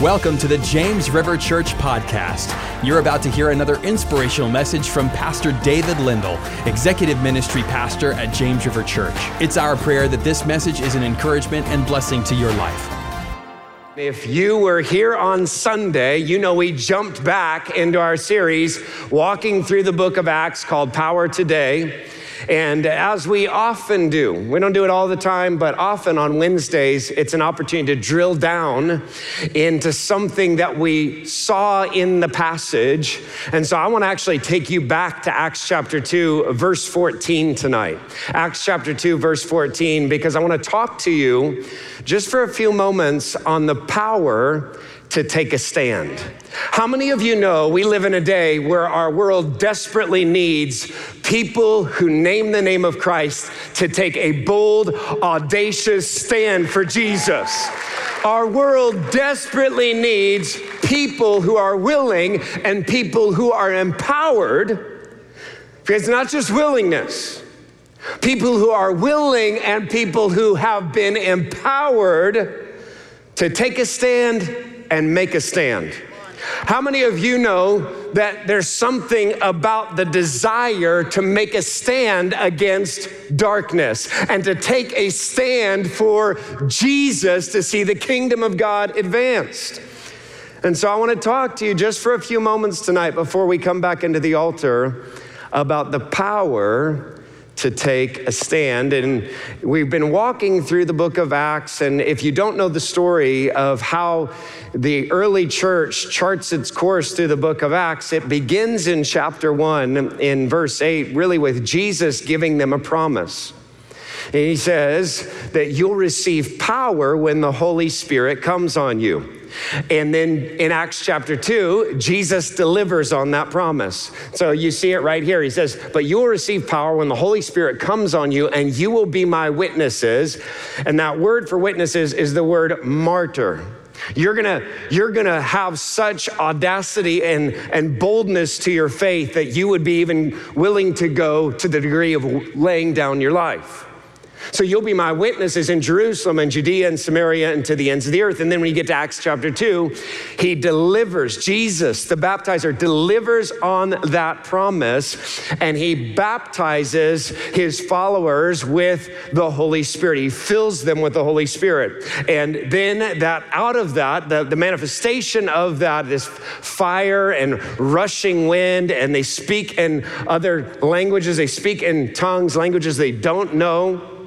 Welcome to the James River Church podcast. You're about to hear another inspirational message from Pastor David Lindell, Executive Ministry Pastor at James River Church. It's our prayer that this message is an encouragement and blessing to your life. If you were here on Sunday, you know we jumped back into our series, walking through the book of Acts called Power Today. And as we often do, we don't do it all the time, but often on Wednesdays, it's an opportunity to drill down into something that we saw in the passage. And so I want to actually take you back to Acts chapter 2, verse 14 tonight. Acts chapter 2, verse 14, because I want to talk to you just for a few moments on the power to take a stand. How many of you know we live in a day where our world desperately needs people who name the name of Christ to take a bold, audacious stand for Jesus? Our world desperately needs people who are willing and people who are empowered. Because it's not just willingness, people who are willing and people who have been empowered to take a stand and make a stand. How many of you know that there's something about the desire to make a stand against darkness and to take a stand for Jesus to see the kingdom of God advanced? And so I want to talk to you just for a few moments tonight before we come back into the altar about the power to take a stand. And we've been walking through the book of Acts. And if you don't know the story of how the early church charts its course through the book of Acts, it begins in chapter one, in verse eight, really with Jesus giving them a promise. And he says that you'll receive power when the Holy Spirit comes on you. And then in Acts chapter 2, Jesus delivers on that promise. So you see it right here. He says, But you will receive power when the Holy Spirit comes on you, and you will be my witnesses. And that word for witnesses is the word martyr. You're gonna, you're gonna have such audacity and, and boldness to your faith that you would be even willing to go to the degree of laying down your life. So you'll be my witnesses in Jerusalem and Judea and Samaria and to the ends of the earth. And then when you get to Acts chapter 2, he delivers, Jesus, the baptizer, delivers on that promise and he baptizes his followers with the Holy Spirit. He fills them with the Holy Spirit. And then that out of that, the, the manifestation of that is fire and rushing wind, and they speak in other languages, they speak in tongues, languages they don't know.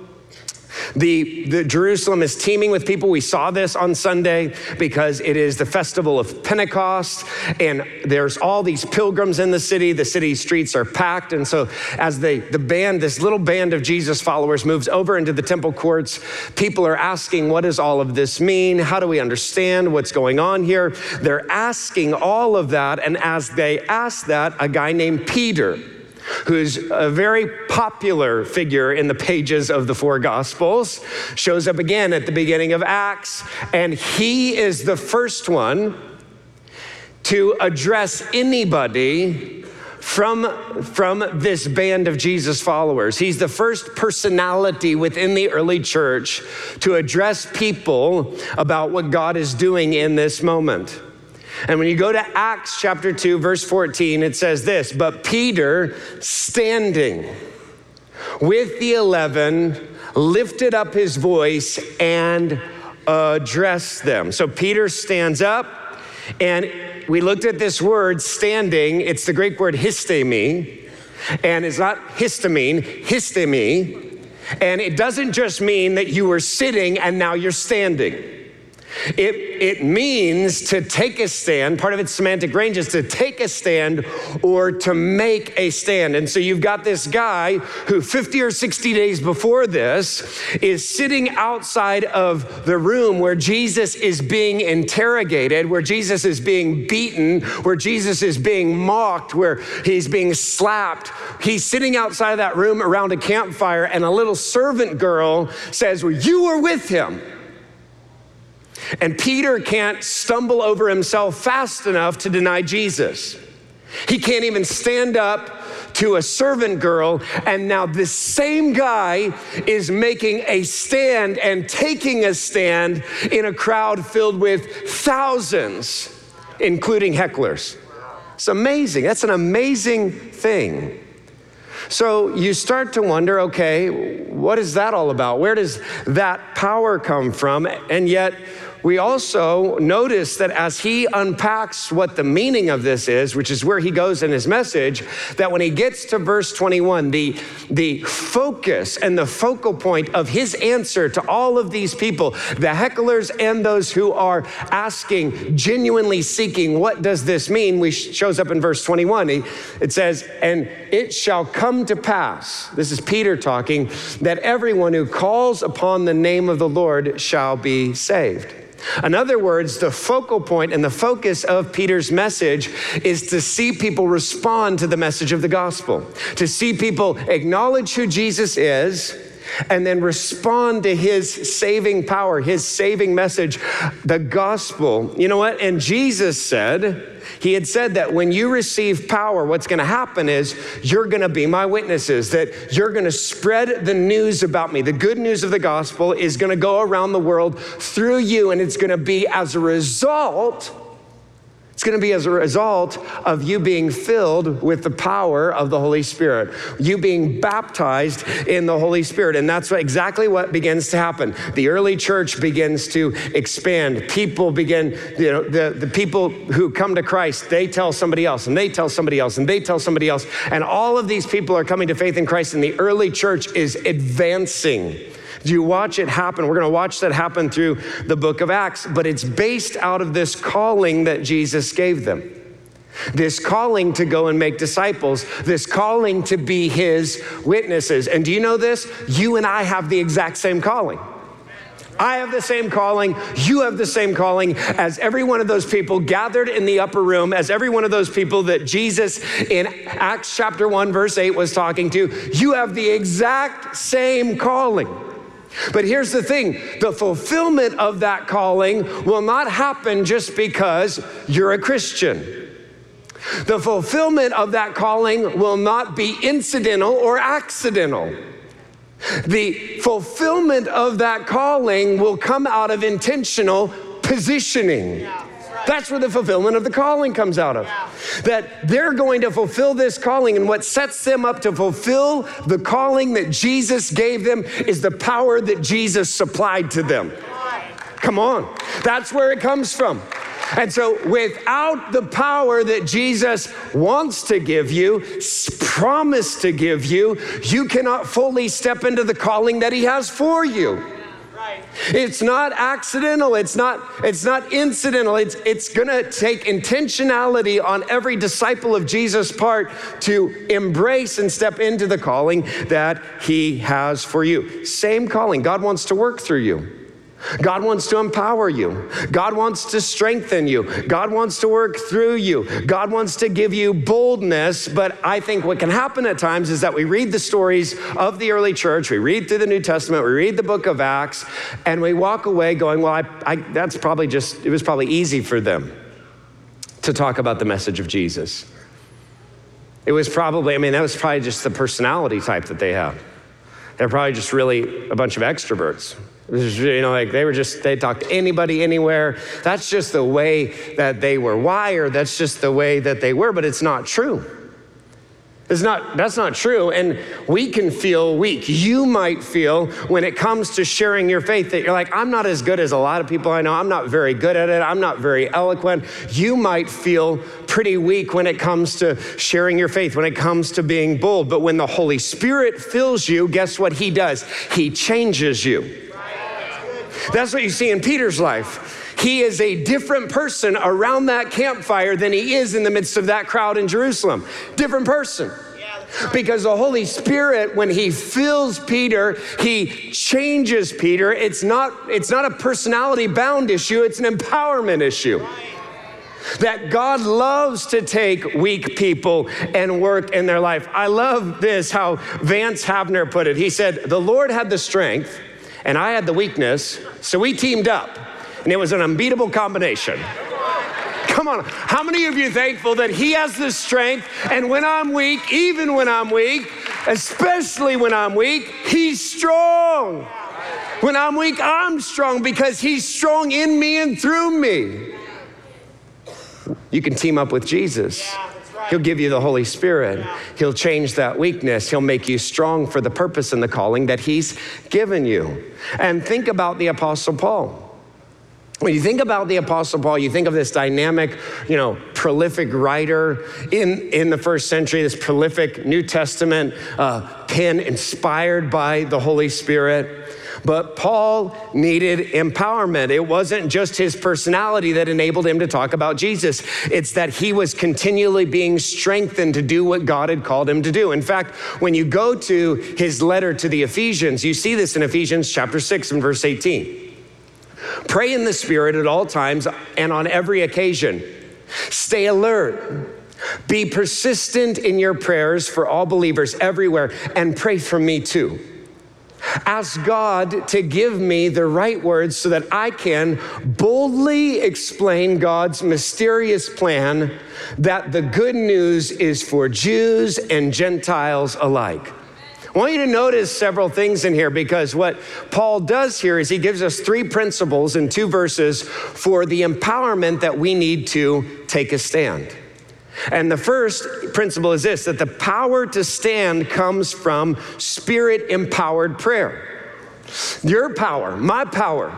The, the Jerusalem is teeming with people. We saw this on Sunday because it is the festival of Pentecost, and there's all these pilgrims in the city. The city streets are packed. And so, as they, the band, this little band of Jesus followers, moves over into the temple courts, people are asking, What does all of this mean? How do we understand what's going on here? They're asking all of that. And as they ask that, a guy named Peter, who's a very popular figure in the pages of the four Gospels, shows up again at the beginning of Acts, and he is the first one to address anybody from, from this band of Jesus followers. He's the first personality within the early church to address people about what God is doing in this moment. And when you go to Acts chapter 2, verse 14, it says this But Peter, standing with the eleven, lifted up his voice and addressed them. So Peter stands up, and we looked at this word standing. It's the Greek word histemi, and it's not histamine, histemi. And it doesn't just mean that you were sitting and now you're standing. It, it means to take a stand. Part of its semantic range is to take a stand or to make a stand. And so you've got this guy who 50 or 60 days before this is sitting outside of the room where Jesus is being interrogated, where Jesus is being beaten, where Jesus is being mocked, where he's being slapped. He's sitting outside of that room around a campfire, and a little servant girl says, Well, you were with him. And Peter can't stumble over himself fast enough to deny Jesus. He can't even stand up to a servant girl. And now this same guy is making a stand and taking a stand in a crowd filled with thousands, including hecklers. It's amazing. That's an amazing thing. So you start to wonder okay, what is that all about? Where does that power come from? And yet, we also notice that as he unpacks what the meaning of this is, which is where he goes in his message, that when he gets to verse 21, the, the focus and the focal point of his answer to all of these people, the hecklers and those who are asking, genuinely seeking, what does this mean? We shows up in verse 21. He, it says, and it shall come to pass, this is Peter talking, that everyone who calls upon the name of the Lord shall be saved. In other words, the focal point and the focus of Peter's message is to see people respond to the message of the gospel, to see people acknowledge who Jesus is and then respond to his saving power, his saving message, the gospel. You know what? And Jesus said, he had said that when you receive power, what's going to happen is you're going to be my witnesses, that you're going to spread the news about me. The good news of the gospel is going to go around the world through you, and it's going to be as a result it's going to be as a result of you being filled with the power of the Holy Spirit, you being baptized in the Holy Spirit. And that's exactly what begins to happen. The early church begins to expand. People begin, you know, the, the people who come to Christ, they tell somebody else, and they tell somebody else, and they tell somebody else. And all of these people are coming to faith in Christ, and the early church is advancing. Do you watch it happen? We're going to watch that happen through the book of Acts, but it's based out of this calling that Jesus gave them. This calling to go and make disciples, this calling to be his witnesses. And do you know this? You and I have the exact same calling. I have the same calling. You have the same calling as every one of those people gathered in the upper room, as every one of those people that Jesus in Acts chapter 1, verse 8 was talking to. You have the exact same calling. But here's the thing the fulfillment of that calling will not happen just because you're a Christian. The fulfillment of that calling will not be incidental or accidental. The fulfillment of that calling will come out of intentional positioning. Yeah. That's where the fulfillment of the calling comes out of. That they're going to fulfill this calling, and what sets them up to fulfill the calling that Jesus gave them is the power that Jesus supplied to them. Come on. That's where it comes from. And so, without the power that Jesus wants to give you, promised to give you, you cannot fully step into the calling that He has for you. It's not accidental. It's not, it's not incidental. It's, it's going to take intentionality on every disciple of Jesus' part to embrace and step into the calling that he has for you. Same calling. God wants to work through you. God wants to empower you. God wants to strengthen you. God wants to work through you. God wants to give you boldness. But I think what can happen at times is that we read the stories of the early church, we read through the New Testament, we read the book of Acts, and we walk away going, well, I, I, that's probably just, it was probably easy for them to talk about the message of Jesus. It was probably, I mean, that was probably just the personality type that they have. They're probably just really a bunch of extroverts. You know, like they were just, they talked to anybody, anywhere. That's just the way that they were wired. That's just the way that they were, but it's not true. It's not, that's not true. And we can feel weak. You might feel when it comes to sharing your faith that you're like, I'm not as good as a lot of people I know. I'm not very good at it. I'm not very eloquent. You might feel pretty weak when it comes to sharing your faith, when it comes to being bold. But when the Holy Spirit fills you, guess what He does? He changes you. That's what you see in Peter's life. He is a different person around that campfire than he is in the midst of that crowd in Jerusalem. Different person. Because the Holy Spirit, when He fills Peter, He changes Peter. It's not, it's not a personality bound issue, it's an empowerment issue. That God loves to take weak people and work in their life. I love this, how Vance Havner put it. He said, The Lord had the strength and I had the weakness, so we teamed up, and it was an unbeatable combination. Come on. How many of you thankful that He has the strength? And when I'm weak, even when I'm weak, especially when I'm weak, He's strong. When I'm weak, I'm strong because He's strong in me and through me. You can team up with Jesus. He'll give you the Holy Spirit. He'll change that weakness. He'll make you strong for the purpose and the calling that He's given you. And think about the Apostle Paul. When you think about the Apostle Paul, you think of this dynamic, you know, prolific writer in, in the first century, this prolific New Testament uh, pen inspired by the Holy Spirit. But Paul needed empowerment. It wasn't just his personality that enabled him to talk about Jesus, it's that he was continually being strengthened to do what God had called him to do. In fact, when you go to his letter to the Ephesians, you see this in Ephesians chapter 6 and verse 18. Pray in the Spirit at all times and on every occasion. Stay alert. Be persistent in your prayers for all believers everywhere and pray for me too. Ask God to give me the right words so that I can boldly explain God's mysterious plan that the good news is for Jews and Gentiles alike. I want you to notice several things in here because what Paul does here is he gives us three principles in two verses for the empowerment that we need to take a stand. And the first principle is this that the power to stand comes from spirit empowered prayer. Your power, my power,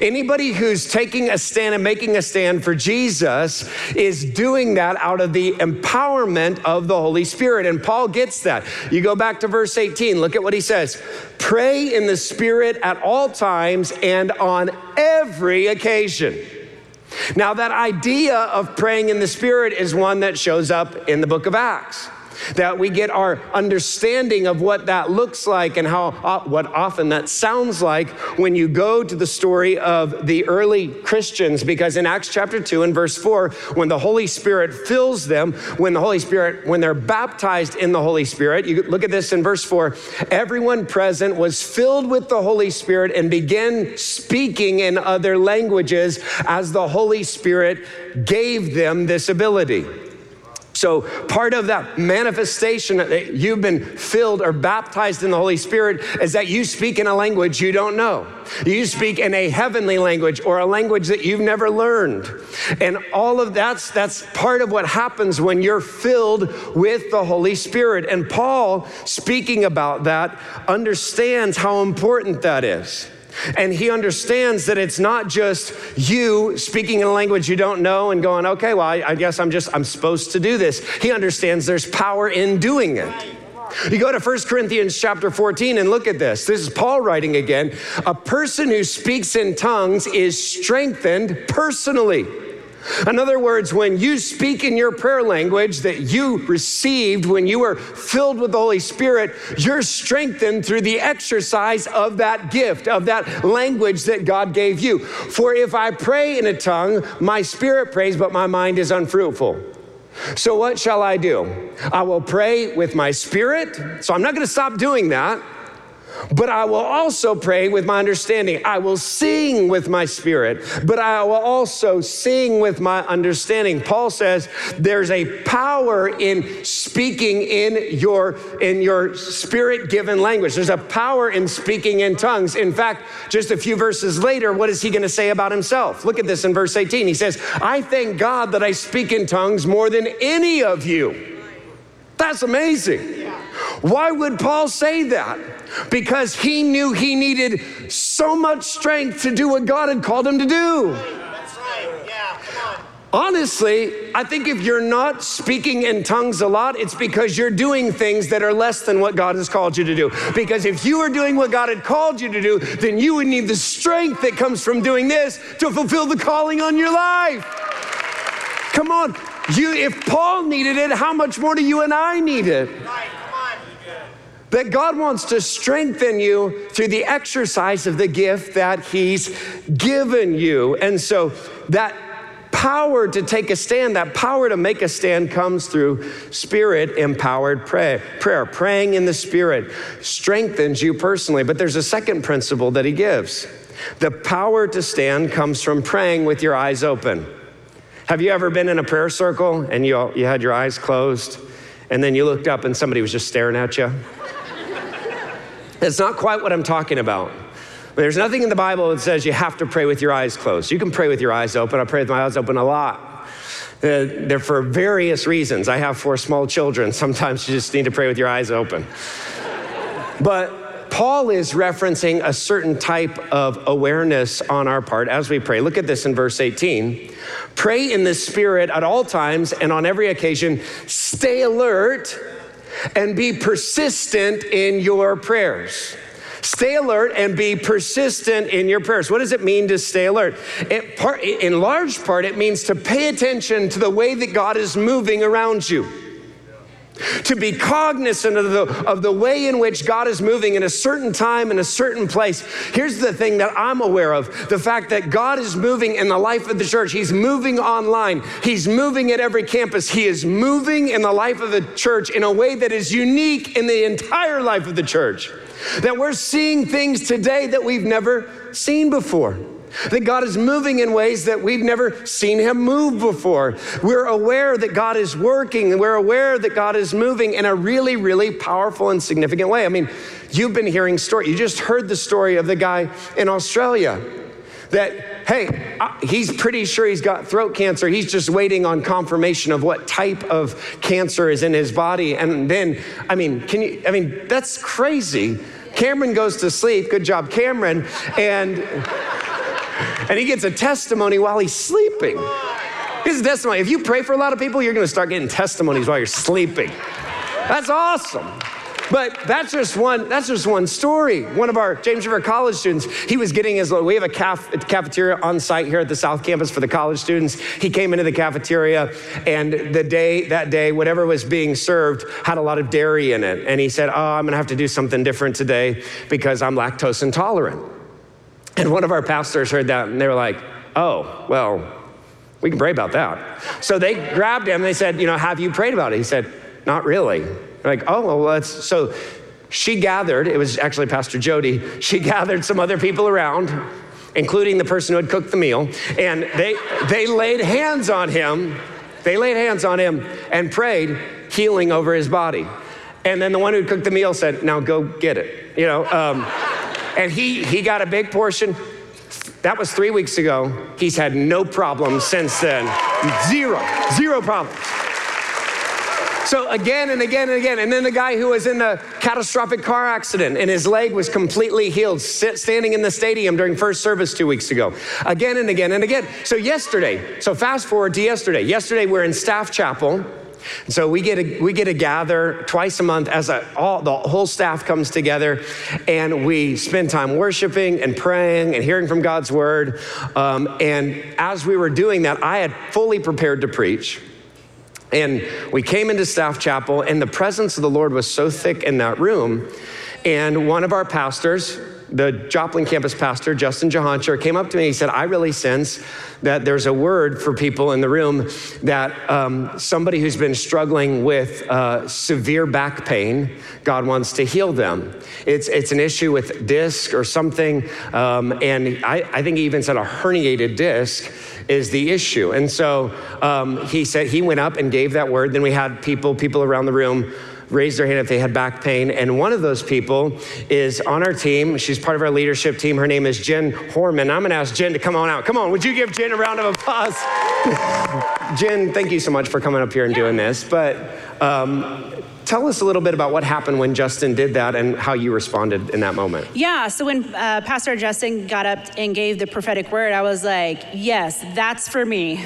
Anybody who's taking a stand and making a stand for Jesus is doing that out of the empowerment of the Holy Spirit. And Paul gets that. You go back to verse 18, look at what he says pray in the Spirit at all times and on every occasion. Now, that idea of praying in the Spirit is one that shows up in the book of Acts that we get our understanding of what that looks like and how uh, what often that sounds like when you go to the story of the early Christians. Because in Acts chapter 2 and verse 4 when the Holy Spirit fills them when the Holy Spirit when they're baptized in the Holy Spirit you look at this in verse 4 everyone present was filled with the Holy Spirit and began speaking in other languages as the Holy Spirit gave them this ability so, part of that manifestation that you've been filled or baptized in the Holy Spirit is that you speak in a language you don't know. You speak in a heavenly language or a language that you've never learned. And all of that's that's part of what happens when you're filled with the Holy Spirit. And Paul, speaking about that, understands how important that is. And he understands that it's not just you speaking in a language you don't know and going, okay, well, I, I guess I'm just, I'm supposed to do this. He understands there's power in doing it. You go to 1 Corinthians chapter 14 and look at this. This is Paul writing again. A person who speaks in tongues is strengthened personally. In other words, when you speak in your prayer language that you received when you were filled with the Holy Spirit, you're strengthened through the exercise of that gift, of that language that God gave you. For if I pray in a tongue, my spirit prays, but my mind is unfruitful. So, what shall I do? I will pray with my spirit. So, I'm not going to stop doing that. But I will also pray with my understanding. I will sing with my spirit, but I will also sing with my understanding. Paul says there's a power in speaking in your in your spirit-given language. There's a power in speaking in tongues. In fact, just a few verses later, what is he going to say about himself? Look at this in verse 18. He says, "I thank God that I speak in tongues more than any of you." That's amazing. Why would Paul say that? Because he knew he needed so much strength to do what God had called him to do. That's right. Yeah. Honestly, I think if you're not speaking in tongues a lot, it's because you're doing things that are less than what God has called you to do. Because if you were doing what God had called you to do, then you would need the strength that comes from doing this to fulfill the calling on your life. Come on. You, if Paul needed it, how much more do you and I need it? Right that God wants to strengthen you through the exercise of the gift that He's given you. And so that power to take a stand, that power to make a stand comes through spirit empowered prayer. prayer. Praying in the spirit strengthens you personally. But there's a second principle that he gives the power to stand comes from praying with your eyes open. Have you ever been in a prayer circle and you, you had your eyes closed and then you looked up and somebody was just staring at you? That's not quite what I'm talking about. There's nothing in the Bible that says you have to pray with your eyes closed. You can pray with your eyes open. I pray with my eyes open a lot. Uh, they're for various reasons. I have four small children. Sometimes you just need to pray with your eyes open. but Paul is referencing a certain type of awareness on our part as we pray. Look at this in verse 18. Pray in the Spirit at all times and on every occasion. Stay alert and be persistent in your prayers. Stay alert and be persistent in your prayers. What does it mean to stay alert? Part, in large part, it means to pay attention to the way that God is moving around you to be cognizant of the, of the way in which God is moving in a certain time, in a certain place. Here's the thing that I'm aware of the fact that God is moving in the life of the church. He's moving online, He's moving at every campus. He is moving in the life of the church in a way that is unique in the entire life of the church. That we're seeing things today that we've never seen before. That God is moving in ways that we've never seen Him move before. We're aware that God is working, and we're aware that God is moving in a really, really powerful and significant way. I mean, you've been hearing story. You just heard the story of the guy in Australia that hey, he's pretty sure he's got throat cancer. He's just waiting on confirmation of what type of cancer is in his body. And then, I mean, can you, I mean, that's crazy. Cameron goes to sleep. Good job, Cameron. And and he gets a testimony while he's sleeping. His testimony. If you pray for a lot of people, you're going to start getting testimonies while you're sleeping. That's awesome. But that's just one. That's just one story. One of our James River College students, he was getting his. We have a, caf, cafeteria on site here at the South Campus for the college students. He came into the cafeteria, and the day that day, whatever was being served had a lot of dairy in it. And he said, "Oh, I'm going to have to do something different today because I'm lactose intolerant." And one of our pastors heard that and they were like, oh, well, we can pray about that. So they grabbed him and they said, you know, have you prayed about it? He said, not really. They're like, oh, well, let's. So she gathered, it was actually Pastor Jody, she gathered some other people around, including the person who had cooked the meal, and they, they laid hands on him. They laid hands on him and prayed healing over his body. And then the one who cooked the meal said, now go get it. You know, um, and he, he got a big portion. That was three weeks ago. He's had no problems since then. Zero, zero problems. So again and again and again. And then the guy who was in the catastrophic car accident and his leg was completely healed, sit, standing in the stadium during first service two weeks ago. Again and again and again. So yesterday, so fast forward to yesterday. Yesterday we're in Staff Chapel. So we get to, we get to gather twice a month as a, all, the whole staff comes together and we spend time worshiping and praying and hearing from God's word. Um, and as we were doing that, I had fully prepared to preach. And we came into Staff Chapel, and the presence of the Lord was so thick in that room. And one of our pastors, the Joplin campus pastor, Justin Jahancher, came up to me. He said, I really sense that there's a word for people in the room that um, somebody who's been struggling with uh, severe back pain, God wants to heal them. It's, it's an issue with disc or something. Um, and I, I think he even said a herniated disc is the issue. And so um, he said he went up and gave that word. Then we had people, people around the room raise their hand if they had back pain. And one of those people is on our team. She's part of our leadership team. Her name is Jen Horman. I'm going to ask Jen to come on out. Come on, would you give Jen a round of applause? Jen, thank you so much for coming up here and doing this. But um, tell us a little bit about what happened when Justin did that and how you responded in that moment. Yeah, so when uh, Pastor Justin got up and gave the prophetic word, I was like, yes, that's for me.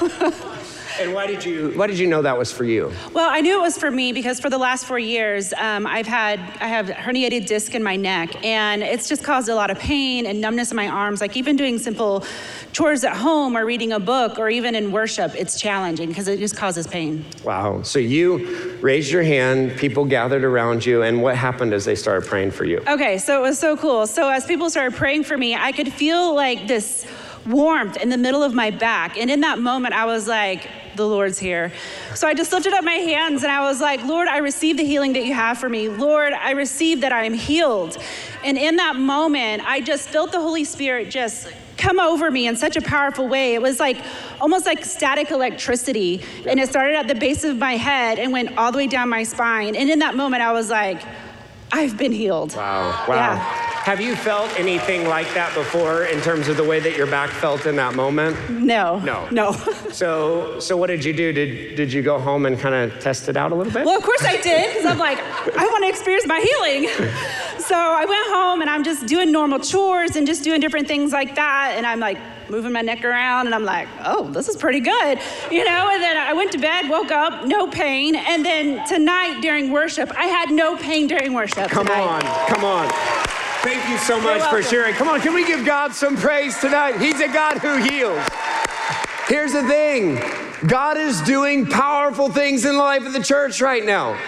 And why did you why did you know that was for you? Well, I knew it was for me because for the last four years, um, I've had I have herniated disc in my neck, and it's just caused a lot of pain and numbness in my arms. Like even doing simple chores at home or reading a book or even in worship, it's challenging because it just causes pain. Wow. So you raised your hand, people gathered around you, and what happened as they started praying for you? Okay, so it was so cool. So as people started praying for me, I could feel like this warmth in the middle of my back. And in that moment, I was like, the Lord's here. So I just lifted up my hands and I was like, Lord, I receive the healing that you have for me. Lord, I receive that I am healed. And in that moment, I just felt the Holy Spirit just come over me in such a powerful way. It was like almost like static electricity. And it started at the base of my head and went all the way down my spine. And in that moment, I was like, I've been healed. Wow. Wow. Yeah. Have you felt anything like that before in terms of the way that your back felt in that moment? No. No. No. So, so what did you do? Did, did you go home and kind of test it out a little bit? Well, of course I did, because I'm like, I want to experience my healing. So I went home and I'm just doing normal chores and just doing different things like that. And I'm like moving my neck around and I'm like, oh, this is pretty good, you know? And then I went to bed, woke up, no pain. And then tonight during worship, I had no pain during worship. Come tonight. on, come on. Thank you so much for sharing. Come on, can we give God some praise tonight? He's a God who heals. Here's the thing God is doing powerful things in the life of the church right now.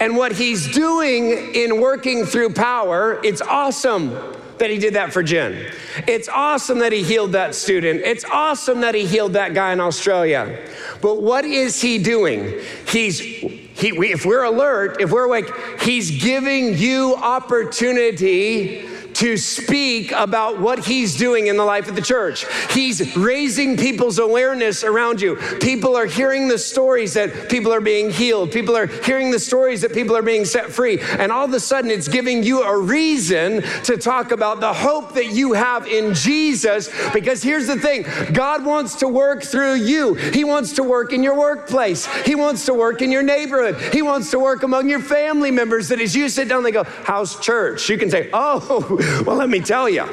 And what he's doing in working through power, it's awesome that he did that for Jen. It's awesome that he healed that student. It's awesome that he healed that guy in Australia. But what is he doing? He's he, we, if we're alert, if we're awake, he's giving you opportunity to speak about what he's doing in the life of the church. He's raising people's awareness around you. People are hearing the stories that people are being healed. People are hearing the stories that people are being set free. And all of a sudden, it's giving you a reason to talk about the hope that you have in Jesus. Because here's the thing God wants to work through you, He wants to work in your workplace, He wants to work in your neighborhood, He wants to work among your family members. That as you sit down, they go, How's church? You can say, Oh, well, let me tell you.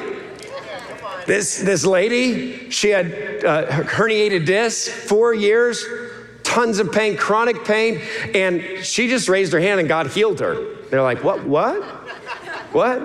This, this lady, she had uh, herniated disc, four years, tons of pain, chronic pain, and she just raised her hand and God healed her. They're like, what, what? What?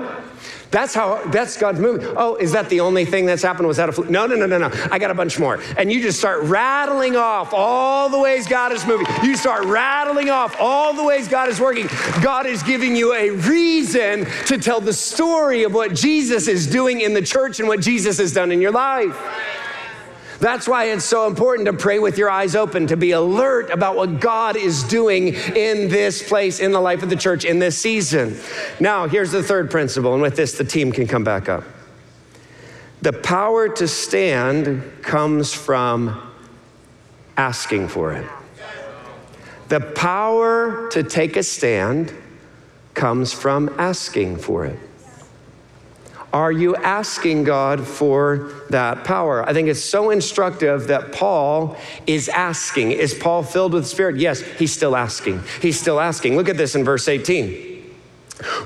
That's how, that's God's moving. Oh, is that the only thing that's happened? Was that a fluke? No, no, no, no, no. I got a bunch more. And you just start rattling off all the ways God is moving. You start rattling off all the ways God is working. God is giving you a reason to tell the story of what Jesus is doing in the church and what Jesus has done in your life. That's why it's so important to pray with your eyes open, to be alert about what God is doing in this place, in the life of the church, in this season. Now, here's the third principle, and with this, the team can come back up. The power to stand comes from asking for it. The power to take a stand comes from asking for it. Are you asking God for that power? I think it's so instructive that Paul is asking. Is Paul filled with Spirit? Yes, he's still asking. He's still asking. Look at this in verse 18.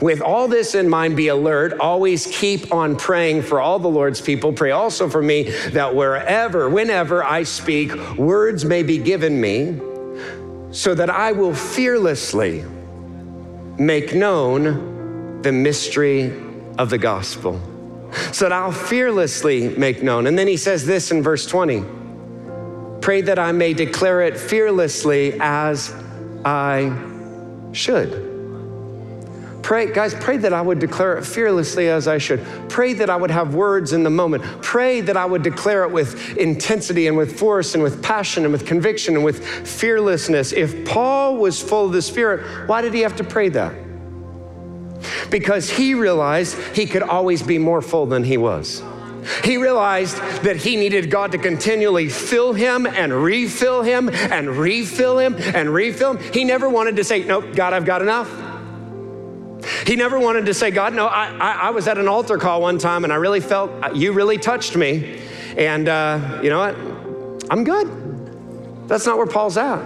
With all this in mind, be alert. Always keep on praying for all the Lord's people. Pray also for me that wherever, whenever I speak, words may be given me, so that I will fearlessly make known the mystery of the gospel. So that I'll fearlessly make known. And then he says this in verse 20 Pray that I may declare it fearlessly as I should. Pray, guys, pray that I would declare it fearlessly as I should. Pray that I would have words in the moment. Pray that I would declare it with intensity and with force and with passion and with conviction and with fearlessness. If Paul was full of the Spirit, why did he have to pray that? Because he realized he could always be more full than he was. He realized that he needed God to continually fill him and refill him and refill him and refill him. He never wanted to say, Nope, God, I've got enough. He never wanted to say, God, no, I, I, I was at an altar call one time and I really felt you really touched me. And uh, you know what? I'm good. That's not where Paul's at.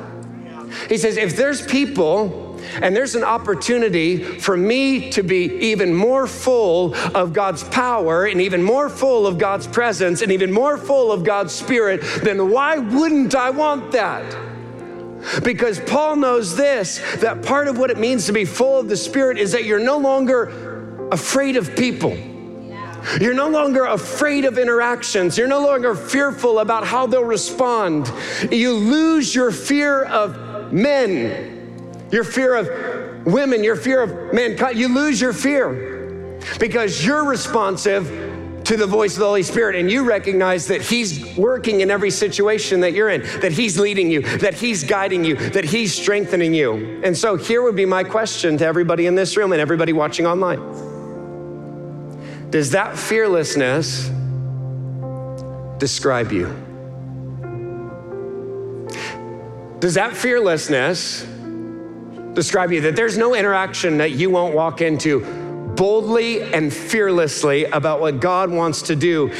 He says, if there's people and there's an opportunity for me to be even more full of God's power and even more full of God's presence and even more full of God's spirit, then why wouldn't I want that? Because Paul knows this that part of what it means to be full of the Spirit is that you're no longer afraid of people. You're no longer afraid of interactions. You're no longer fearful about how they'll respond. You lose your fear of men, your fear of women, your fear of mankind. You lose your fear because you're responsive to the voice of the Holy Spirit and you recognize that He's working in every situation that you're in, that He's leading you, that He's guiding you, that He's strengthening you. And so here would be my question to everybody in this room and everybody watching online Does that fearlessness describe you? Does that fearlessness describe you? That there's no interaction that you won't walk into boldly and fearlessly about what God wants to do.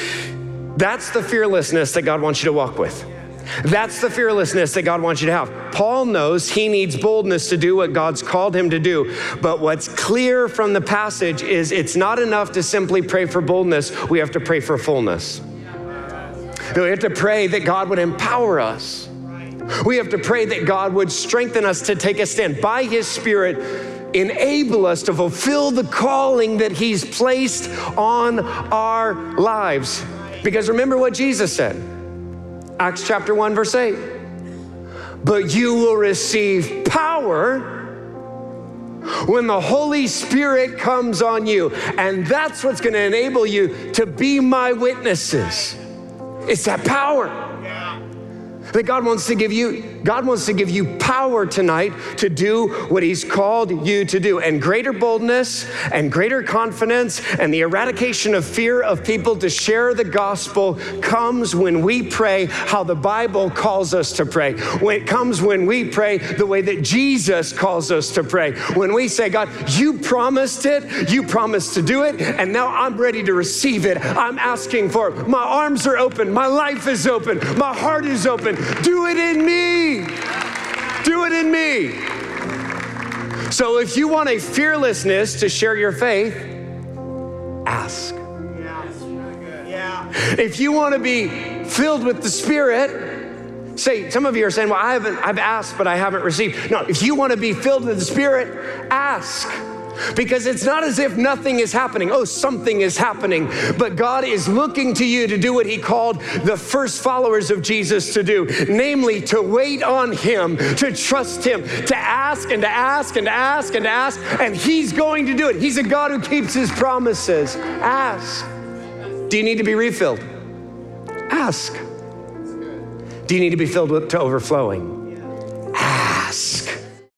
That's the fearlessness that God wants you to walk with. That's the fearlessness that God wants you to have. Paul knows he needs boldness to do what God's called him to do. But what's clear from the passage is it's not enough to simply pray for boldness, we have to pray for fullness. We have to pray that God would empower us. We have to pray that God would strengthen us to take a stand by His Spirit, enable us to fulfill the calling that He's placed on our lives. Because remember what Jesus said Acts chapter 1, verse 8. But you will receive power when the Holy Spirit comes on you. And that's what's going to enable you to be my witnesses. It's that power that God wants to give you. God wants to give you power tonight to do what He's called you to do. And greater boldness and greater confidence and the eradication of fear of people to share the gospel comes when we pray how the Bible calls us to pray. When it comes when we pray the way that Jesus calls us to pray. When we say, God, you promised it, you promised to do it, and now I'm ready to receive it. I'm asking for it. My arms are open, my life is open, my heart is open. Do it in me. Do it in me. So if you want a fearlessness to share your faith, ask. If you want to be filled with the Spirit, say, some of you are saying, Well, I haven't, I've asked, but I haven't received. No, if you want to be filled with the Spirit, ask. Because it's not as if nothing is happening. Oh, something is happening. But God is looking to you to do what He called the first followers of Jesus to do namely, to wait on Him, to trust Him, to ask and to ask and to ask and to ask. And He's going to do it. He's a God who keeps His promises. Ask. Do you need to be refilled? Ask. Do you need to be filled with, to overflowing? Ask.